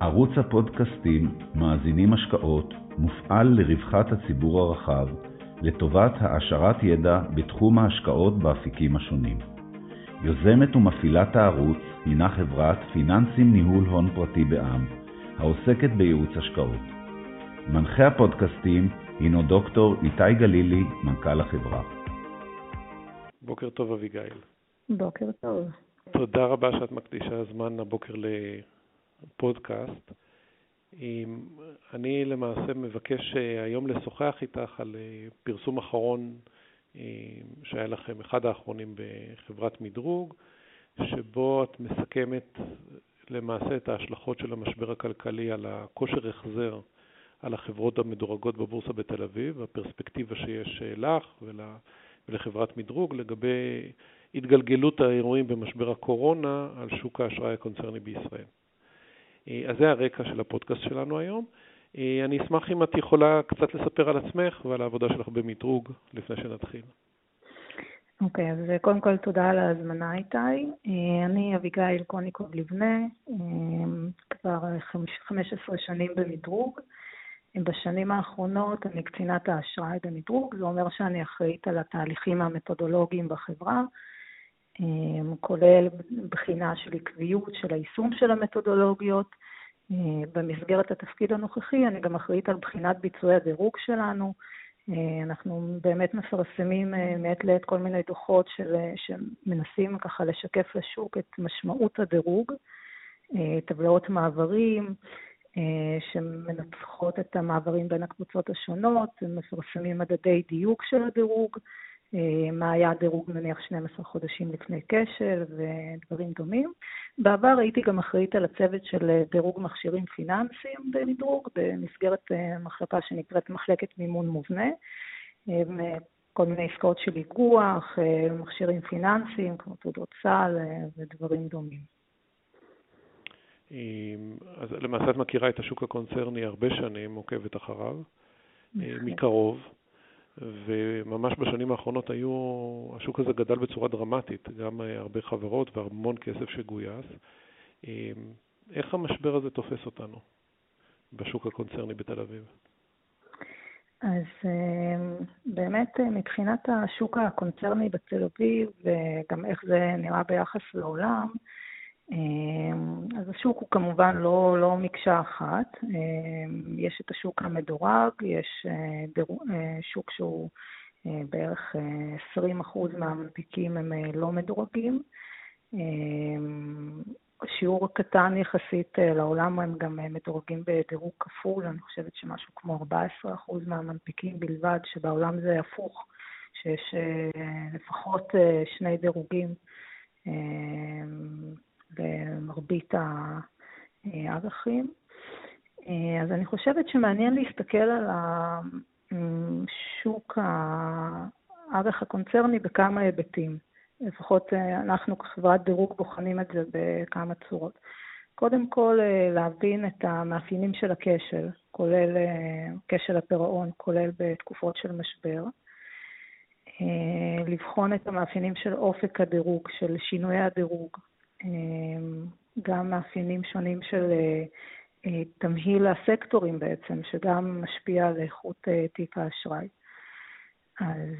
ערוץ הפודקאסטים מאזינים השקעות מופעל לרווחת הציבור הרחב, לטובת העשרת ידע בתחום ההשקעות באפיקים השונים. יוזמת ומפעילת הערוץ הינה חברת פיננסים ניהול הון פרטי בע"מ, העוסקת בייעוץ השקעות. מנחה הפודקאסטים הינו דוקטור איתי גלילי, מנכ"ל החברה. בוקר טוב אביגיל. בוקר טוב. תודה רבה שאת מקדישה זמן הבוקר לפודקאסט. אני למעשה מבקש אה, היום לשוחח איתך על אה, פרסום אחרון אה, שהיה לכם, אחד האחרונים בחברת מדרוג, שבו את מסכמת למעשה את ההשלכות של המשבר הכלכלי על הכושר החזר על החברות המדורגות בבורסה בתל אביב, הפרספקטיבה שיש לך ולחברת מדרוג לגבי התגלגלות האירועים במשבר הקורונה על שוק האשראי הקונצרני בישראל. אז זה הרקע של הפודקאסט שלנו היום. אני אשמח אם את יכולה קצת לספר על עצמך ועל העבודה שלך במדרוג לפני שנתחיל. אוקיי, okay, אז קודם כל תודה על ההזמנה איתי. אני אביגיל קוניקוב לבנה, כבר 15 שנים במדרוג. בשנים האחרונות אני קצינת האשראי במדרוג, זה אומר שאני אחראית על התהליכים המתודולוגיים בחברה, כולל בחינה של עקביות של היישום של המתודולוגיות. במסגרת התפקיד הנוכחי אני גם אחראית על בחינת ביצועי הדירוג שלנו. אנחנו באמת מפרסמים מעת לעת כל מיני דוחות של, שמנסים ככה לשקף לשוק את משמעות הדירוג, טבלאות מעברים, שמנצחות את המעברים בין הקבוצות השונות, מפרסמים מדדי דיוק של הדירוג, מה היה הדירוג נניח 12 חודשים לפני כשל ודברים דומים. בעבר הייתי גם אחראית על הצוות של דירוג מכשירים פיננסיים במדרוג, במסגרת מחלקה שנקראת מחלקת מימון מובנה. כל מיני עסקאות של איגוח, מכשירים פיננסיים כמו תעודות סל ודברים דומים. אז למעשה את מכירה את השוק הקונצרני הרבה שנים, עוקבת אחריו, מקרוב, וממש בשנים האחרונות היו, השוק הזה גדל בצורה דרמטית, גם הרבה חברות והמון כסף שגויס. איך המשבר הזה תופס אותנו בשוק הקונצרני בתל אביב? אז באמת מבחינת השוק הקונצרני בתל אביב, וגם איך זה נראה ביחס לעולם, אז השוק הוא כמובן לא, לא מקשה אחת. יש את השוק המדורג, יש שוק שהוא בערך 20% מהמנפיקים הם לא מדורגים. שיעור קטן יחסית לעולם הם גם מדורגים בדירוג כפול, אני חושבת שמשהו כמו 14% מהמנפיקים בלבד, שבעולם זה הפוך, שיש לפחות שני דירוגים במרבית הערכים. אז אני חושבת שמעניין להסתכל על השוק הערך הקונצרני בכמה היבטים. לפחות אנחנו כחברת דירוג בוחנים את זה בכמה צורות. קודם כל, להבין את המאפיינים של הכשל, כולל כשל הפירעון, כולל בתקופות של משבר. לבחון את המאפיינים של אופק הדירוג, של שינויי הדירוג, גם מאפיינים שונים של תמהיל הסקטורים בעצם, שגם משפיע על איכות תיק האשראי. אז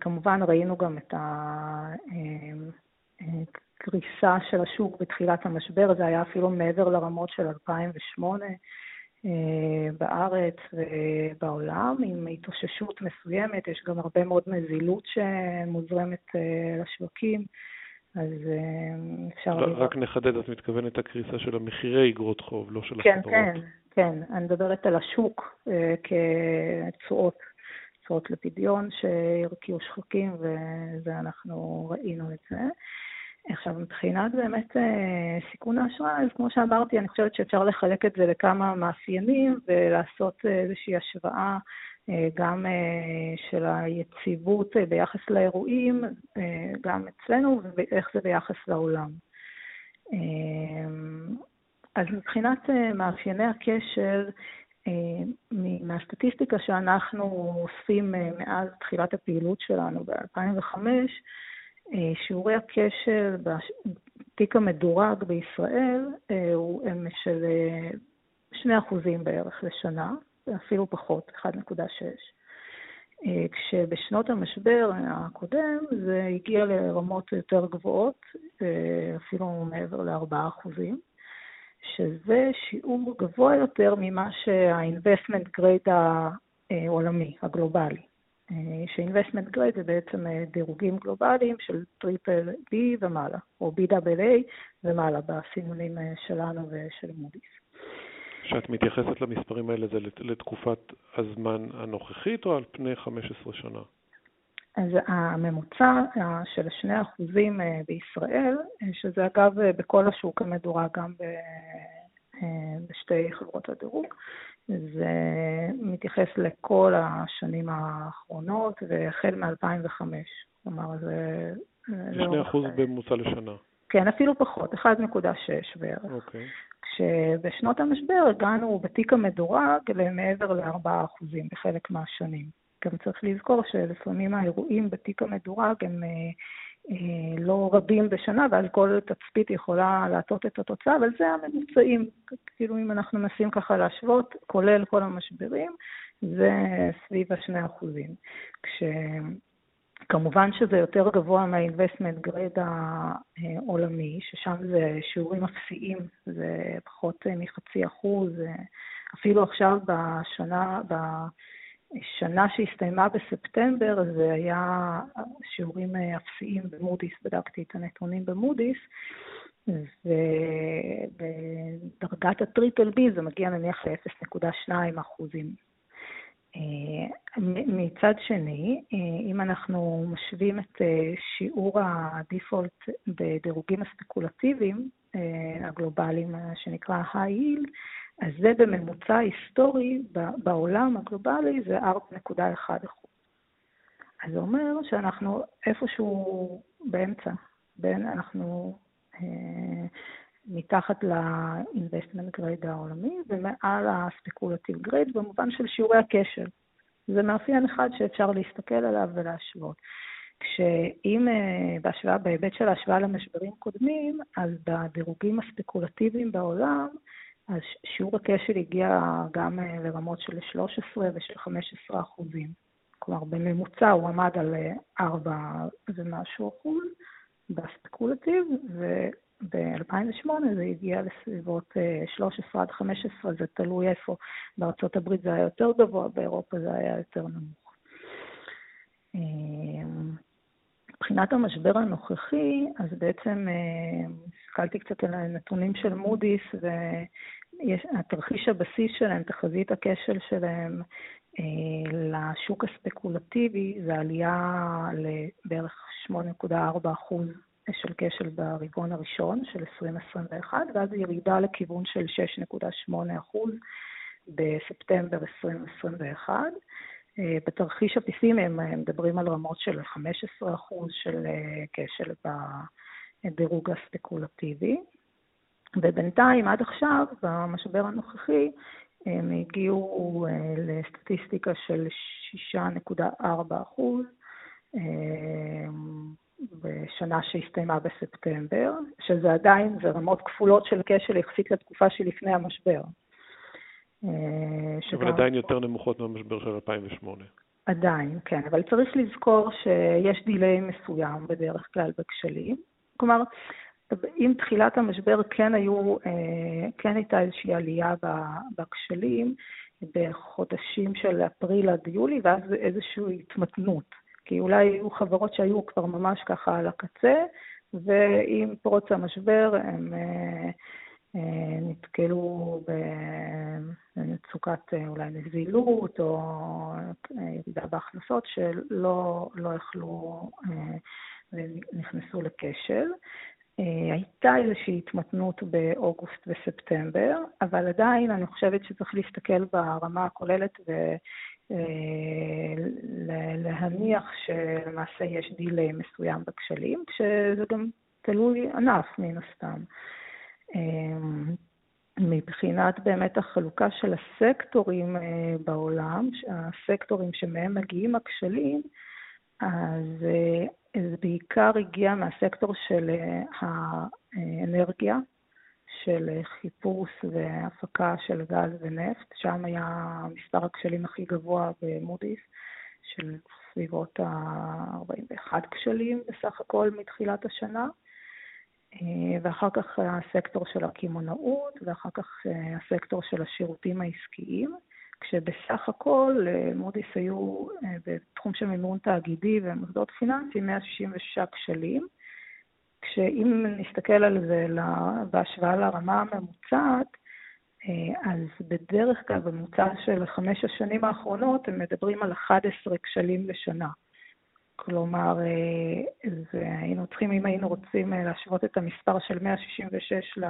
כמובן ראינו גם את הקריסה של השוק בתחילת המשבר, זה היה אפילו מעבר לרמות של 2008 בארץ ובעולם, עם התאוששות מסוימת, יש גם הרבה מאוד נזילות שמוזרמת לשווקים. אז אפשר... לראות. רק נחדד, את מתכוונת הקריסה של המחירי אגרות חוב, לא של כן, החברות. כן, כן. אני מדברת על השוק כתשואות, תשואות לפדיון שהרקיעו שחקים, וזה אנחנו ראינו את זה. עכשיו, מבחינת באמת סיכון האשראי, אז כמו שאמרתי, אני חושבת שאפשר לחלק את זה לכמה מאפיינים ולעשות איזושהי השוואה גם של היציבות ביחס לאירועים, גם אצלנו, ואיך זה ביחס לעולם. אז מבחינת מאפייני הכשל, מהסטטיסטיקה שאנחנו אוספים מאז תחילת הפעילות שלנו ב-2005, שיעורי הכשל בתיק המדורג בישראל הוא של 2% בערך לשנה, אפילו פחות, 1.6. כשבשנות המשבר הקודם זה הגיע לרמות יותר גבוהות, אפילו מעבר ל-4%, שזה שיעור גבוה יותר ממה שה-investment grade העולמי, הגלובלי. ש-investment grade זה בעצם דירוגים גלובליים של triple B ומעלה, או BAA ומעלה בסינונים שלנו ושל Moody's. כשאת מתייחסת למספרים האלה, זה לתקופת הזמן הנוכחית או על פני 15 שנה? אז הממוצע של 2% בישראל, שזה אגב בכל השוק המדורג, גם בשתי חברות הדירוג, זה מתייחס לכל השנים האחרונות והחל מ-2005. כלומר, זה... 2% בממוצע לשנה. כן, אפילו פחות, 1.6 בערך. אוקיי. כשבשנות המשבר הגענו בתיק המדורג למעבר ל-4% בחלק מהשנים. גם צריך לזכור שלפעמים האירועים בתיק המדורג הם אה, לא רבים בשנה, ואז כל תצפית יכולה להטות את התוצאה, אבל זה הממוצעים. כאילו אם אנחנו מנסים ככה להשוות, כולל כל המשברים, זה סביב ה-2 אחוזים. כמובן שזה יותר גבוה מה-investment grade העולמי, ששם זה שיעורים אפסיים, זה פחות מחצי אחוז, אפילו עכשיו בשנה, בשנה שהסתיימה בספטמבר זה היה שיעורים אפסיים במודי'ס, בדקתי את הנתונים במודי'ס, ובדרגת הטריפל בי זה מגיע נניח ל-0.2 אחוזים. מצד שני, אם אנחנו משווים את שיעור הדיפולט בדירוגים הספקולטיביים הגלובליים, שנקרא yield, אז זה בממוצע היסטורי בעולם הגלובלי זה 4.1 אז זה אומר שאנחנו איפשהו באמצע, בין אנחנו מתחת ל-investment grade העולמי ומעל ה-speculative grade במובן של שיעורי הכשל. זה מאפיין אחד שאפשר להסתכל עליו ולהשוות. כשאם בהשוואה, בהיבט של ההשוואה למשברים קודמים, אז בדירוגים הספקולטיביים בעולם, אז שיעור הכשל הגיע גם לרמות של 13 ושל 15 אחוזים. כלומר, בממוצע הוא עמד על 4 ומשהו אחוז בספקולטיב, ב-2008 זה הגיע לסביבות 13 עד 15, זה תלוי איפה. בארצות הברית זה היה יותר גבוה, באירופה זה היה יותר נמוך. מבחינת המשבר הנוכחי, אז בעצם הסתכלתי קצת על הנתונים של מודי'ס, והתרחיש הבסיס שלהם, תחזית הכשל שלהם לשוק הספקולטיבי, זה עלייה לבערך 8.4 אחוז של כשל ברבעון הראשון של 2021, ואז ירידה לכיוון של 6.8 אחוז בספטמבר 2021. בתרחיש הפסימי הם מדברים על רמות של 15 אחוז של כשל בדירוג הספקולטיבי. ובינתיים, עד עכשיו, במשבר הנוכחי, הם הגיעו לסטטיסטיקה של 6.4 אחוז. בשנה שהסתיימה בספטמבר, שזה עדיין, זה רמות כפולות של כשל יחסית לתקופה שלפני המשבר. אבל שגם... עדיין יותר נמוכות מהמשבר של 2008. עדיין, כן, אבל צריך לזכור שיש דיליי מסוים בדרך כלל בכשלים. כלומר, עם תחילת המשבר כן היו, כן הייתה איזושהי עלייה בכשלים בחודשים של אפריל עד יולי, ואז איזושהי התמתנות. כי אולי היו חברות שהיו כבר ממש ככה על הקצה, ועם פרוץ המשבר הם אה, אה, נתקלו במצוקת אה, אולי נזילות או ירידה בהכנסות שלא לא יכלו ונכנסו לכשל. הייתה איזושהי התמתנות באוגוסט וספטמבר, אבל עדיין אני חושבת שצריך להסתכל ברמה הכוללת להניח שלמעשה יש דיליי מסוים בכשלים, כשזה גם תלוי ענף מן הסתם. מבחינת באמת החלוקה של הסקטורים בעולם, הסקטורים שמהם מגיעים הכשלים, אז זה בעיקר הגיע מהסקטור של האנרגיה, של חיפוש והפקה של גז ונפט, שם היה מספר הכשלים הכי גבוה במודי'ס, של סביבות ה-41 כשלים בסך הכל מתחילת השנה. ואחר כך הסקטור של הקמעונאות, ואחר כך הסקטור של השירותים העסקיים. כשבסך הכל מודי'ס היו בתחום של מימון תאגידי ומוסדות פיננסיים 166 כשלים, כשאם נסתכל על זה בהשוואה לרמה הממוצעת, אז בדרך כלל בממוצע של חמש השנים האחרונות הם מדברים על 11 כשלים לשנה. כלומר, היינו צריכים, אם היינו רוצים להשוות את המספר של 166 ל...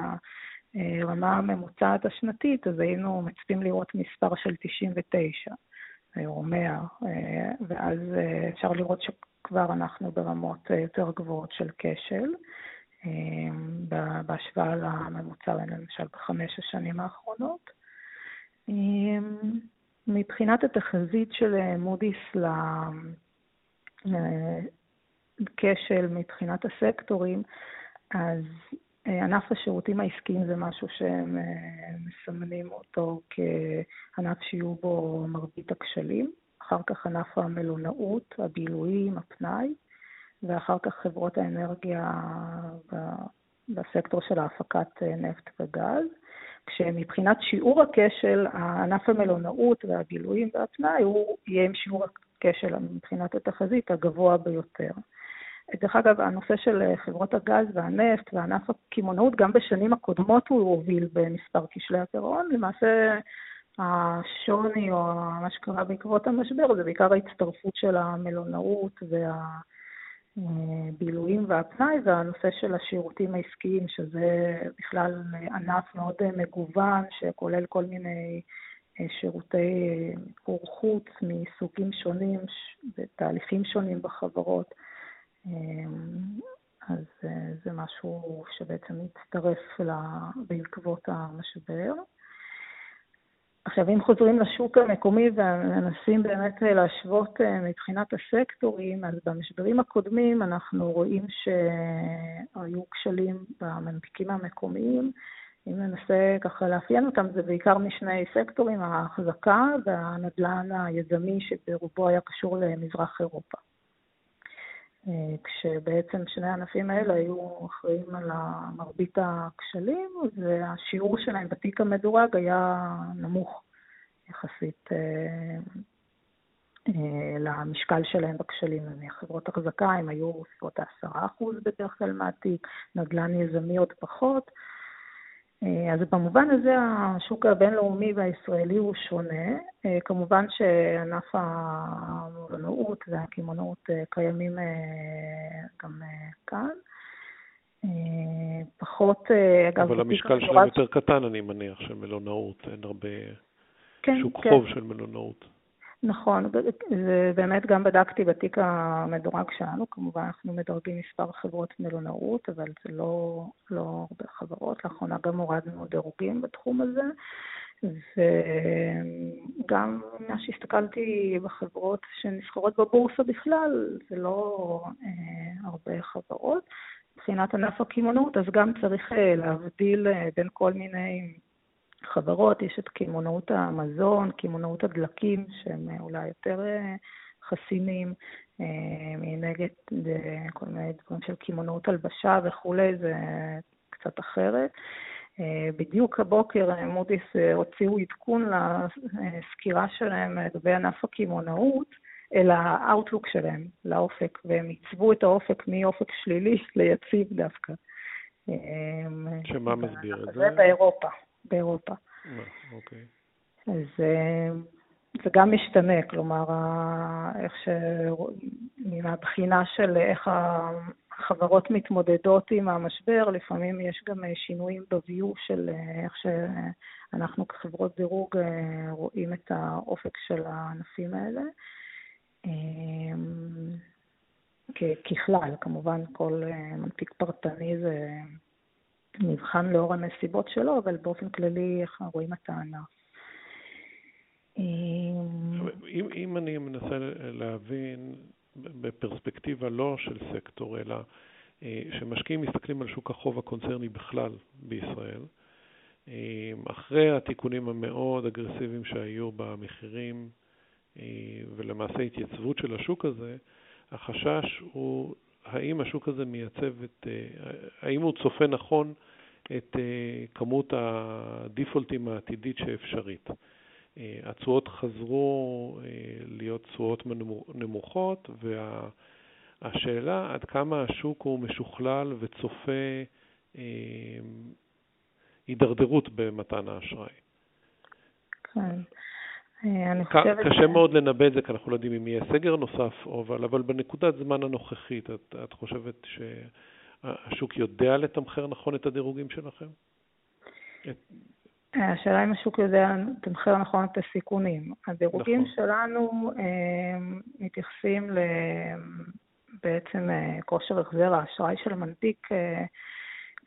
רמה הממוצעת השנתית, אז היינו מצפים לראות מספר של 99 או 100, ואז אפשר לראות שכבר אנחנו ברמות יותר גבוהות של כשל, בהשוואה לממוצע, למשל, בחמש השנים האחרונות. מבחינת התחזית של מודי'ס לכשל מבחינת הסקטורים, אז ענף השירותים העסקיים זה משהו שהם מסמנים אותו כענף שיהיו בו מרבית הכשלים, אחר כך ענף המלונאות, הבילויים, הפנאי, ואחר כך חברות האנרגיה בסקטור של ההפקת נפט וגז, כשמבחינת שיעור הכשל, ענף המלונאות והבילויים והפנאי הוא יהיה עם שיעור הכשל מבחינת התחזית הגבוה ביותר. דרך אגב, הנושא של חברות הגז והנפט וענף הקמעונאות, גם בשנים הקודמות הוא הוביל במספר כשלי הפירעון. למעשה, השוני או מה שקרה בעקבות המשבר זה בעיקר ההצטרפות של המלונאות והבילויים והפנאי והנושא של השירותים העסקיים, שזה בכלל ענף מאוד מגוון, שכולל כל מיני שירותי מיקור חוץ מסוגים שונים ותהליכים שונים בחברות. אז זה משהו שבעצם מצטרף בעקבות המשבר. עכשיו, אם חוזרים לשוק המקומי ומנסים באמת להשוות מבחינת הסקטורים, אז במשברים הקודמים אנחנו רואים שהיו כשלים במנפיקים המקומיים. אם ננסה ככה לאפיין אותם, זה בעיקר משני סקטורים, ההחזקה והנדל"ן היזמי, שברובו היה קשור למזרח אירופה. כשבעצם שני הענפים האלה היו אחראים על מרבית הכשלים, והשיעור שלהם בתיק המדורג היה נמוך יחסית למשקל שלהם בכשלים. חברות החזקה הם היו בסביבות ה-10% בדרך כלל מהתיק, נדל"ן יזמי עוד פחות. אז במובן הזה השוק הבינלאומי והישראלי הוא שונה. כמובן שענף המלונאות והקמעונאות קיימים גם כאן. פחות, אגב... אבל המשקל שלהם יותר קטן, אני מניח, של מלונאות. אין הרבה כן, שוק כן. חוב של מלונאות. נכון, ובאמת גם בדקתי בתיק המדורג שלנו, כמובן אנחנו מדרגים מספר חברות מלונאות, אבל זה לא, לא הרבה חברות, לאחרונה גם הורדנו דירוגים בתחום הזה, וגם מה שהסתכלתי בחברות שנסחרות בבורסה בכלל, זה לא אה, הרבה חברות. מבחינת ענף הקמעונאות, אז גם צריך אה, להבדיל אה, בין כל מיני חברות, יש את קמעונאות המזון, קמעונאות הדלקים, שהם אולי יותר אה, חסינים, אה, מנגד כל מיני דברים של קמעונאות הלבשה וכולי, זה קצת אחרת. אה, בדיוק הבוקר מודי'ס הוציאו עדכון לסקירה שלהם לגבי ענף הקמעונאות, אל האאוטלוק שלהם, לאופק, והם עיצבו את האופק מאופק שלילי ליציב דווקא. שמה מסביר את זה? זה באירופה. באירופה. אה, אוקיי. אז אה, זה גם משתנה, כלומר, איך ש... מהבחינה של איך החברות מתמודדות עם המשבר, לפעמים יש גם שינויים ב-view של איך שאנחנו כחברות דירוג רואים את האופק של הענפים האלה. ככלל, כמובן כל מנפיק פרטני זה נבחן לאור הנסיבות שלו, אבל באופן כללי איך רואים את הענף. אם, אם אני מנסה להבין בפרספקטיבה לא של סקטור, אלא אה, שמשקיעים מסתכלים על שוק החוב הקונצרני בכלל בישראל, אחרי התיקונים המאוד אגרסיביים שהיו במחירים ולמעשה התייצבות של השוק הזה, החשש הוא האם השוק הזה מייצב את, האם הוא צופה נכון את כמות הדיפולטים העתידית שאפשרית. התשואות חזרו להיות תשואות נמוכות, והשאלה עד כמה השוק הוא משוכלל וצופה הידרדרות במתן האשראי. כן. אני חושבת... קשה מאוד לנבא את זה, כי אנחנו לא יודעים אם יהיה סגר נוסף, אבל, אבל בנקודת זמן הנוכחית, את, את חושבת שהשוק יודע לתמחר נכון את הדירוגים שלכם? השאלה אם השוק יודע לתמחר נכון את הסיכונים. הדירוגים נכון. שלנו אה, מתייחסים ל... בעצם אה, כושר החזר האשראי של המנפיק אה,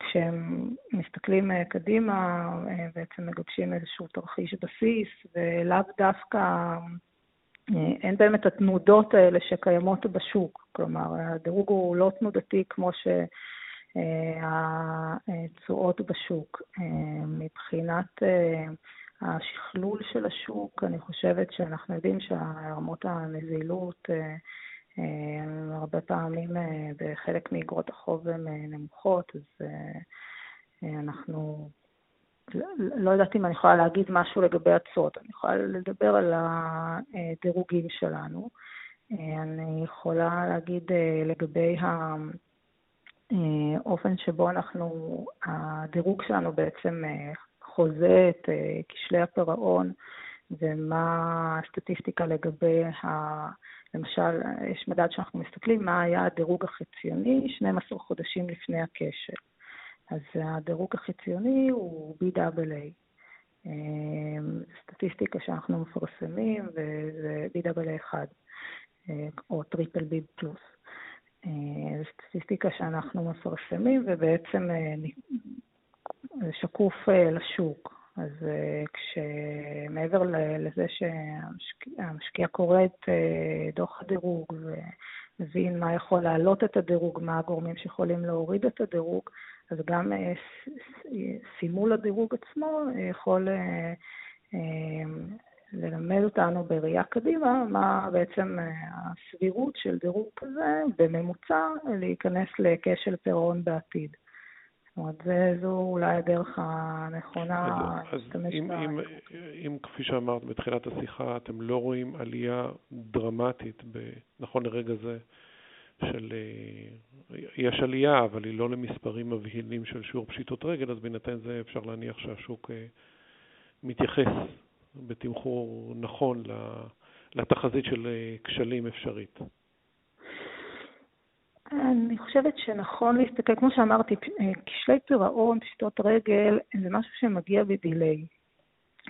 כשהם מסתכלים אה, קדימה, אה, בעצם מגבשים איזשהו תרחיש בסיס, ולאו דווקא, אה, אין באמת התנודות האלה שקיימות בשוק. כלומר, הדירוג הוא לא תנודתי כמו שהתשואות בשוק. מבחינת השכלול של השוק, אני חושבת שאנחנו יודעים שהרמות הנזילות הרבה פעמים אה, בחלק מאגרות החוב הן אה, נמוכות, אז אנחנו... לא, לא יודעת אם אני יכולה להגיד משהו לגבי התשואות, אני יכולה לדבר על הדירוגים שלנו. אני יכולה להגיד לגבי האופן שבו אנחנו, הדירוג שלנו בעצם חוזה את כשלי הפירעון ומה הסטטיסטיקה לגבי ה... למשל, יש מדד שאנחנו מסתכלים מה היה הדירוג החציוני 12 חודשים לפני הכשל. אז הדירוג החציוני הוא BAA. אמ, סטטיסטיקה שאנחנו מפרסמים, וזה BAA1, אה, או triple B plus. אה, זו סטטיסטיקה שאנחנו מפרסמים, ובעצם אה, שקוף לשוק. אז uh, כשמעבר לזה שהמשקיע קורא את uh, דוח הדירוג ומבין מה יכול להעלות את הדירוג, מה הגורמים שיכולים להוריד את הדירוג, אז גם uh, סימול הדירוג עצמו יכול ללמד אותנו בראייה קדימה מה בעצם הסבירות של דירוג כזה בממוצע להיכנס לכשל פירעון בעתיד. זאת אומרת, זו אולי הדרך הנכונה להשתמש בה. אם, אם, כפי שאמרת בתחילת השיחה, אתם לא רואים עלייה דרמטית, ב, נכון לרגע זה, של... אה, יש עלייה, אבל היא לא למספרים מבהילים של שיעור פשיטות רגל, אז בהינתן זה אפשר להניח שהשוק אה, מתייחס בתמחור נכון לתחזית של אה, כשלים אפשרית. אני חושבת שנכון להסתכל, כמו שאמרתי, כשלי פירעון, פשיטות רגל, זה משהו שמגיע בדיליי.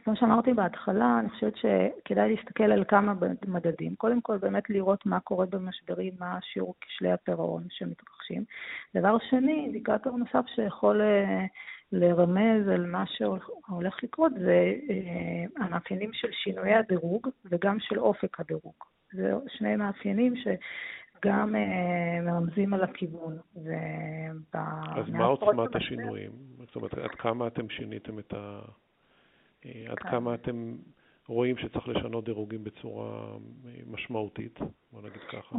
כמו שאמרתי בהתחלה, אני חושבת שכדאי להסתכל על כמה מדדים. קודם כל, באמת לראות מה קורה במשברים, מה שיעור כשלי הפירעון שמתרחשים. דבר שני, אינדיקטור נוסף שיכול אה, לרמז על מה שהולך לקרות, זה אה, המאפיינים של שינויי הדירוג וגם של אופק הדירוג. זה שני מאפיינים ש... גם אה, מרמזים על הכיוון. אז מה עוצמת השינויים? זאת אומרת, עד כמה אתם שיניתם את ה... אה, עד כן. כמה אתם רואים שצריך לשנות דירוגים בצורה אה, משמעותית? בוא נגיד ככה.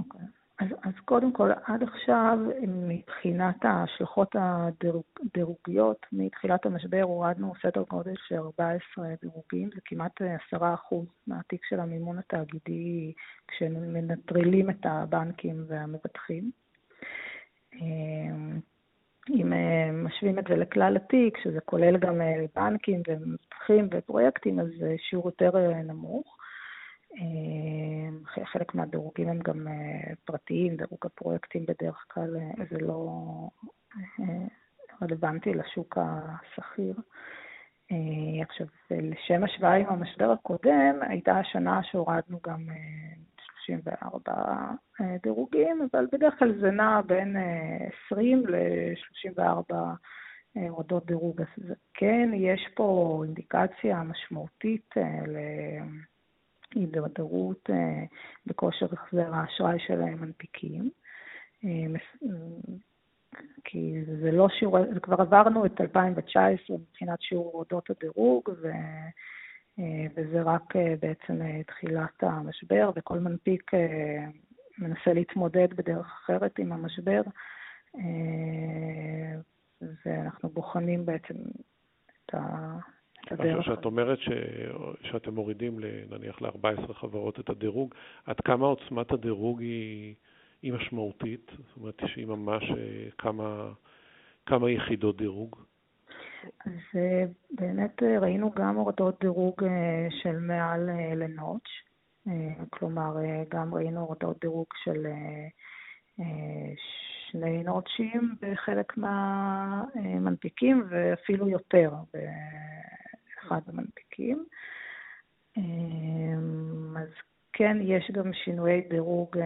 אז, אז קודם כל, עד עכשיו, מבחינת ההשלכות הדירוגיות, מתחילת המשבר הורדנו סדר גודל של 14 דירוגים, זה כמעט 10% מהתיק של המימון התאגידי כשמנטרלים את הבנקים והמבטחים. אם משווים את זה לכלל התיק, שזה כולל גם בנקים ומבטחים ופרויקטים, אז שיעור יותר נמוך. אה, חלק מהדירוגים הם גם אה, פרטיים, דירוג הפרויקטים בדרך כלל אה, זה לא רלוונטי לשוק השכיר. עכשיו, לשם השוואה עם המשבר הקודם, הייתה השנה שהורדנו גם 34 דירוגים, אבל בדרך כלל זה נע בין 20 ל-34 הורדות דירוג. אז כן, יש פה אינדיקציה משמעותית הידרדרות אה, בכושר החזר האשראי של המנפיקים. אה, כי זה לא שיעור, כבר עברנו את 2019 מבחינת שיעור הורדות הדירוג, ו, וזה רק בעצם תחילת המשבר, וכל מנפיק מנסה להתמודד בדרך אחרת עם המשבר, ואנחנו בוחנים בעצם את ה... עכשיו, שאת אומרת ש... שאתם מורידים, נניח, ל-14 חברות את הדירוג, עד כמה עוצמת הדירוג היא, היא משמעותית? זאת אומרת, שהיא ממש אה, כמה, כמה יחידות דירוג? אז אה, באמת אה, ראינו גם הורדות דירוג של מעל לנוטש, כלומר, גם ראינו הורדות דירוג של שני נוטשים בחלק מהמנפיקים, ואפילו יותר אחד המנפיקים. אמ, אז כן, יש גם שינויי דירוג אה,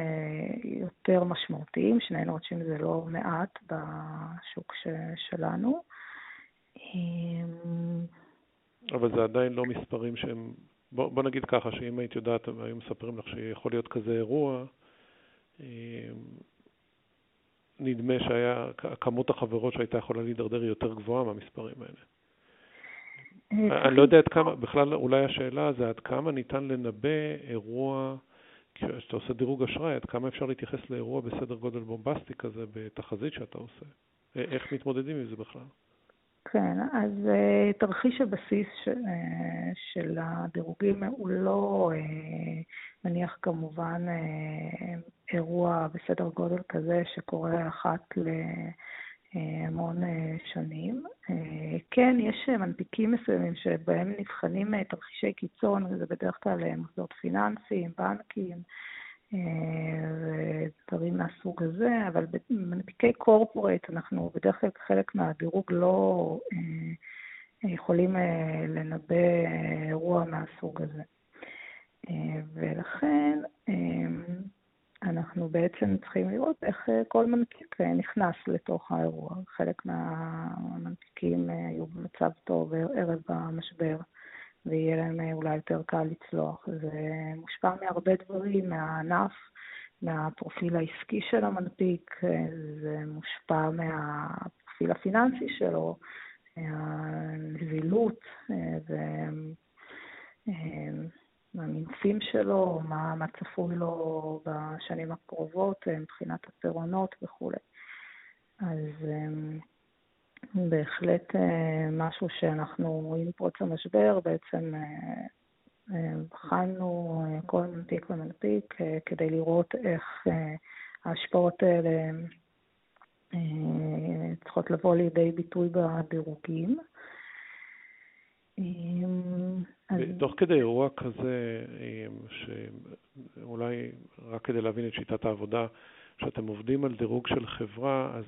יותר משמעותיים, שני נוטשים זה לא מעט בשוק שלנו. אמ, אבל זה עדיין לא מספרים שהם... בוא, בוא נגיד ככה, שאם היית יודעת, היו מספרים לך שיכול להיות כזה אירוע, אמ, נדמה שהיה, כמות החברות שהייתה יכולה להידרדר יותר גבוהה מהמספרים האלה. אני לא יודע עד כמה, בכלל אולי השאלה זה עד כמה ניתן לנבא אירוע, כשאתה עושה דירוג אשראי, עד כמה אפשר להתייחס לאירוע בסדר גודל בומבסטי כזה בתחזית שאתה עושה. אה, איך מתמודדים עם זה בכלל? כן, אז uh, תרחיש הבסיס ש, uh, של הדירוגים הוא לא uh, מניח כמובן uh, אירוע בסדר גודל כזה שקורה אחת ל... המון אה, שנים. אה, כן, יש מנפיקים מסוימים שבהם נבחנים תרחישי קיצון, וזה בדרך כלל מוסדות פיננסיים, בנקים ודברים מהסוג הזה, אבל במנפיקי קורפורט אנחנו בדרך כלל כחלק מהדירוג לא אה, יכולים לנבא אירוע מהסוג הזה. ולכן אנחנו בעצם צריכים לראות איך אה, כל מנפיק אה, נכנס לתוך האירוע. חלק מהמנפיקים אה, היו במצב טוב ערב המשבר, ויהיה להם אולי יותר קל לצלוח. זה מושפע מהרבה דברים, מהענף, מהפרופיל העסקי של המנפיק, זה מושפע מהפרופיל הפיננסי שלו, מהנזילות, ו... המינופים שלו, מה, מה צפוי לו בשנים הקרובות אה, מבחינת הפירעונות וכולי. אז אמ, בהחלט אה, משהו שאנחנו, עם פרוץ המשבר, בעצם אה, בחנו כל מנפיק ומנפיק כדי לראות איך ההשפעות האלה צריכות לבוא לידי ביטוי בדירוגים. אמ, תוך כדי אירוע כזה, אמ, שאולי רק כדי להבין את שיטת העבודה, כשאתם עובדים על דירוג של חברה, אז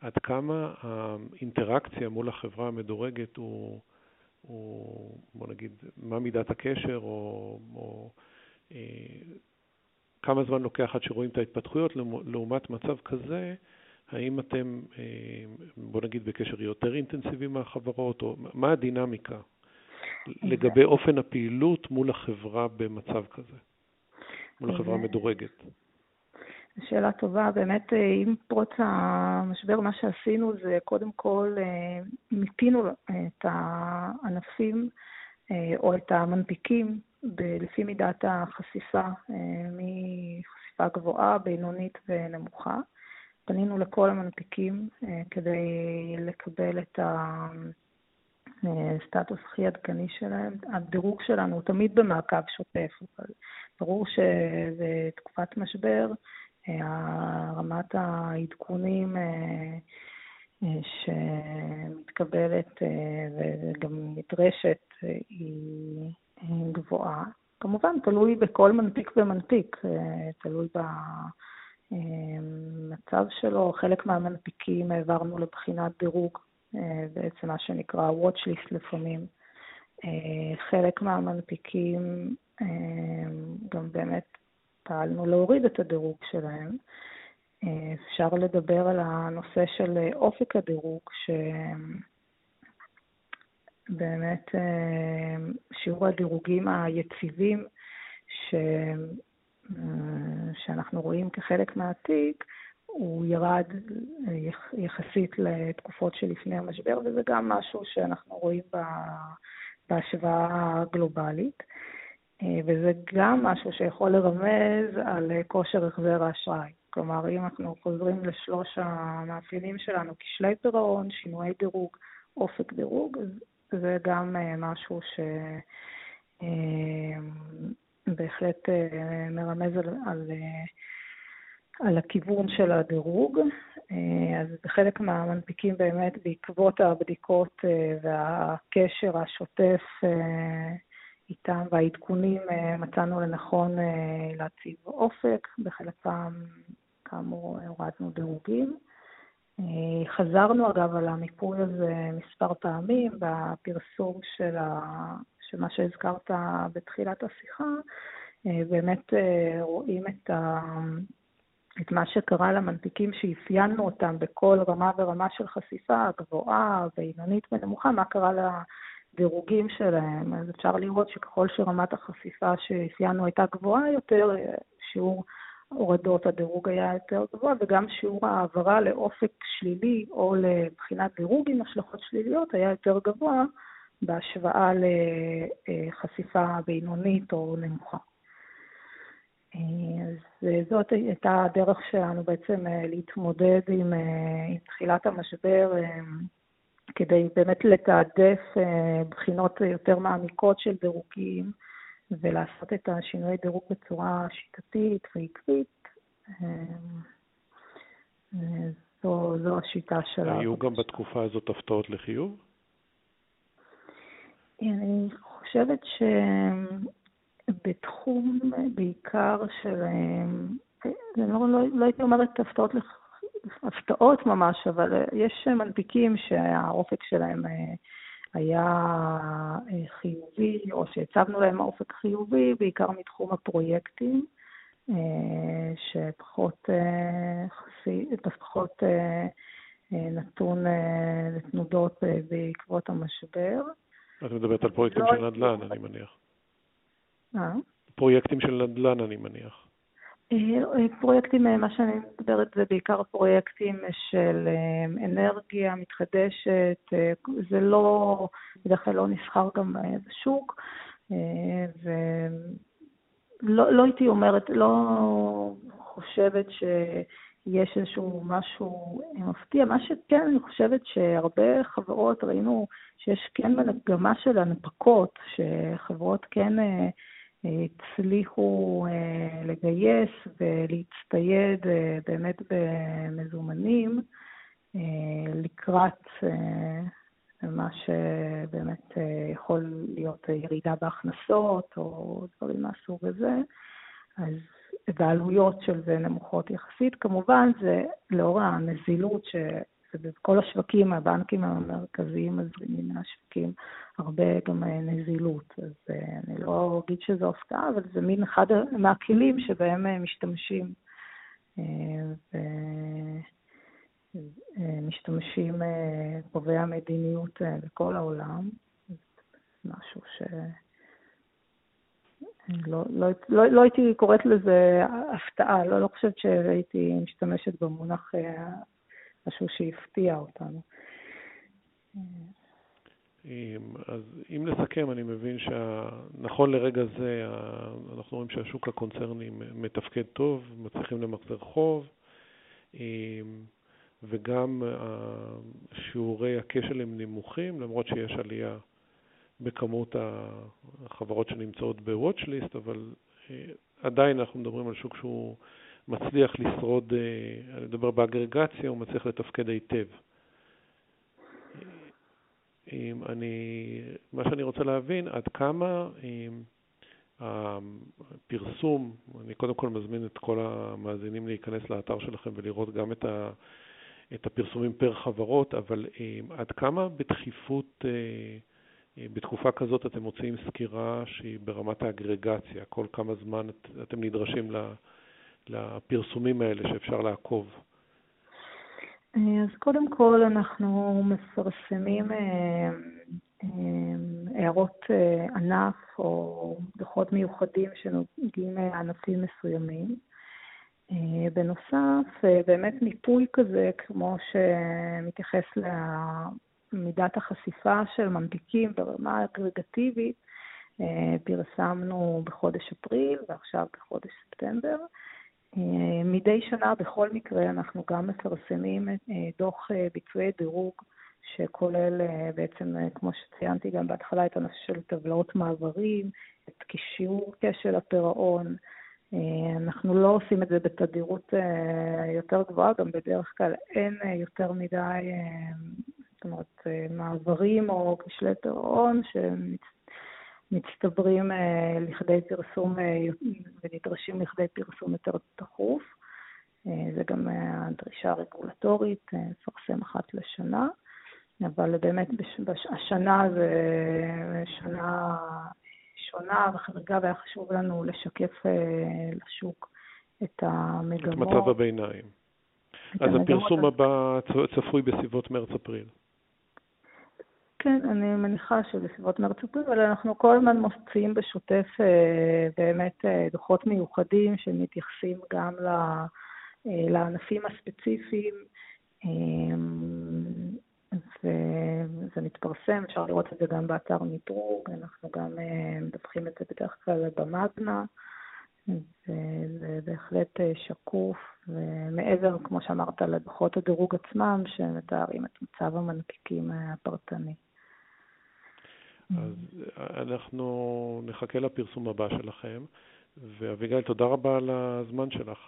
עד כמה האינטראקציה מול החברה המדורגת הוא, הוא בוא נגיד, מה מידת הקשר, או, או אה, כמה זמן לוקח עד שרואים את ההתפתחויות, לעומת מצב כזה, האם אתם, אה, בוא נגיד, בקשר יותר אינטנסיבי מהחברות, או מה הדינמיקה לגבי אופן הפעילות מול החברה במצב כזה, מול החברה המדורגת? שאלה טובה. באמת, אה, עם פרוץ המשבר, מה שעשינו זה קודם כל אה, מיפינו את הענפים או את המנפיקים לפי מידת החשיפה, מחשיפה גבוהה, בינונית ונמוכה. פנינו לכל המנפיקים אה, כדי לקבל את הסטטוס הכי עדכני שלהם. הדירוג שלנו הוא תמיד במעקב שוטף, אבל ברור שבתקופת משבר אה, רמת העדכונים אה, שמתקבלת וגם נדרשת היא גבוהה. כמובן, תלוי בכל מנפיק ומנפיק, תלוי. מצב שלו, חלק מהמנפיקים העברנו לבחינת דירוג, אה, בעצם מה שנקרא watch list לפעמים. אה, חלק מהמנפיקים אה, גם באמת פעלנו להוריד את הדירוג שלהם. אפשר לדבר על הנושא של אופק הדירוג, שבאמת שיעור הדירוגים היציבים. שאנחנו רואים כחלק מהתיק, הוא ירד יחסית לתקופות שלפני המשבר, וזה גם משהו שאנחנו רואים בהשוואה הגלובלית. וזה גם משהו שיכול לרמז על כושר החזר האשראי. כלומר, אם אנחנו חוזרים לשלוש המאפיינים שלנו, כשלי פירעון, שינויי דירוג, אופק דירוג, זה גם משהו שבהחלט מרמז על, על על הכיוון של הדירוג. אה, אז בחלק מהמנפיקים באמת בעקבות הבדיקות אה, והקשר השוטף אה, איתם והעדכונים מצאנו לנכון להציב אופק, בחלק פעם כאמור הורדנו דירוגים. חזרנו אגב על המיפוי הזה מספר פעמים בפרסום של, ה... של מה שהזכרת בתחילת השיחה, באמת רואים את ה... את מה שקרה למנפיקים שאפיינו אותם בכל רמה ורמה של חשיפה, גבוהה, בינונית ונמוכה, מה קרה לדירוגים שלהם. אז אפשר לראות שככל שרמת החשיפה שאפיינו הייתה גבוהה יותר, שיעור הורדות הדירוג היה יותר גבוה, וגם שיעור העברה לאופק שלילי או לבחינת דירוג עם השלכות שליליות היה יותר גבוה בהשוואה לחשיפה בינונית או נמוכה. אז זאת הייתה הדרך שלנו בעצם אה, להתמודד עם, אה, עם תחילת המשבר, אה, כדי באמת לתעדף בחינות יותר מעמיקות של דירוגים ולעשות את השינוי דירוג בצורה שיטתית ועקבית. זו, זו השיטה שלנו. היו גם בתקופה הזאת הפתעות לחיוב? אני חושבת ש... בתחום בעיקר של, אני לא, לא, לא הייתי אומרת הפתעות, הפתעות ממש, אבל יש מנפיקים שהאופק שלהם אה, היה אה, חיובי, או שהצבנו להם אופק חיובי, בעיקר מתחום הפרויקטים, אה, שפחות פחות נתון לתנודות בעקבות המשבר. את מדברת על פרויקטים לא של נדל"ן, אני מניח. מה? פרויקטים של נדל"ן, אני מניח. אה, אה, פרויקטים, אה, מה שאני מדברת זה בעיקר פרויקטים של אנרגיה מתחדשת, זה לא, בדרך כלל לא נסחר גם בשוק, ולא לא הייתי אומרת, לא חושבת שיש איזשהו משהו מפתיע. מה שכן, אני חושבת שהרבה חברות, ראינו שיש כן מגמה של הנפקות, שחברות כן הצליחו אה, לגייס ולהצטייד אה, באמת במזומנים אה, לקראת מה שבאמת יכול להיות ירידה בהכנסות או דברים מהסוג הזה. אז והעלויות של זה נמוכות יחסית. כמובן, זה לאור הנזילות ש... ובכל השווקים, הבנקים המרכזיים מזרימים מהשווקים הרבה גם אה, נזילות. אז אה, אני לא אגיד שזו הפתעה, אבל זה מין אחד מהכלים שבהם אה, משתמשים. משתמשים קובעי המדיניות בכל העולם. משהו ש... לא, לא, לא, לא הייתי קוראת לזה הפתעה, לא, לא חושבת שהייתי משתמשת במונח משהו שהפתיע אותנו. אז אם נסכם, אני מבין שנכון לרגע זה אנחנו רואים שהשוק הקונצרני מתפקד טוב, מצליחים למחזר חוב, וגם שיעורי הכשל הם נמוכים, למרות שיש עלייה בכמות החברות שנמצאות ב-Watchlist, אבל אה, עדיין אנחנו מדברים על שוק שהוא מצליח לשרוד, אה, אני מדבר באגרגציה, הוא מצליח לתפקד היטב. אני, מה שאני רוצה להבין, עד כמה הפרסום, אני קודם כל מזמין את כל המאזינים להיכנס לאתר שלכם ולראות גם את, ה, את הפרסומים פר חברות, אבל עד כמה בדחיפות, אה, בתקופה כזאת אתם מוציאים סקירה שהיא ברמת האגרגציה, כל כמה זמן את, אתם נדרשים. לפרסומים האלה שאפשר לעקוב? אז קודם כל אנחנו מפרסמים אה, אה, הערות אה, ענף או דוחות מיוחדים שנוגעים לענפים מסוימים. בנוסף, באמת מיפוי כזה, כמו שמתייחס למידת החשיפה של ממתיקים ברמה אגרגטיבית, פרסמנו בחודש אפריל ועכשיו בחודש ספטמבר. מדי שנה בכל מקרה אנחנו גם מפרסמים דוח ביצועי דירוג שכולל בעצם, כמו שציינתי גם בהתחלה, את הנושא של טבלאות מעברים, את קישור כשל הפירעון. אנחנו לא עושים את זה בתדירות יותר גבוהה, גם בדרך כלל אין יותר מדי, זאת אומרת, מעברים או כשלי פירעון שמצטברים לכדי פרסום ונדרשים לכדי פרסום יותר תכוף. זה גם הדרישה הרגולטורית, לפרסם אחת לשנה. אבל באמת השנה זו שנה שונה וחריגה, והיה חשוב לנו לשקף לשוק את המגמות. את מצב הביניים. אז הפרסום הבא צפוי בסביבות מרץ-אפריל. כן, אני מניחה שבסביבות מרץ-אפריל, אבל אנחנו כל הזמן מוציאים בשוטף באמת דוחות מיוחדים שמתייחסים גם לענפים הספציפיים. וזה מתפרסם, אפשר לראות את זה גם באתר מדרוג, אנחנו גם מדווחים את זה בדרך כלל במאגנה, וזה בהחלט שקוף, ומעבר, כמו שאמרת, לדוחות הדירוג עצמם, שמתארים את מצב המנפיקים הפרטני. אז אנחנו נחכה לפרסום הבא שלכם, ואביגיל, תודה רבה על הזמן שלך.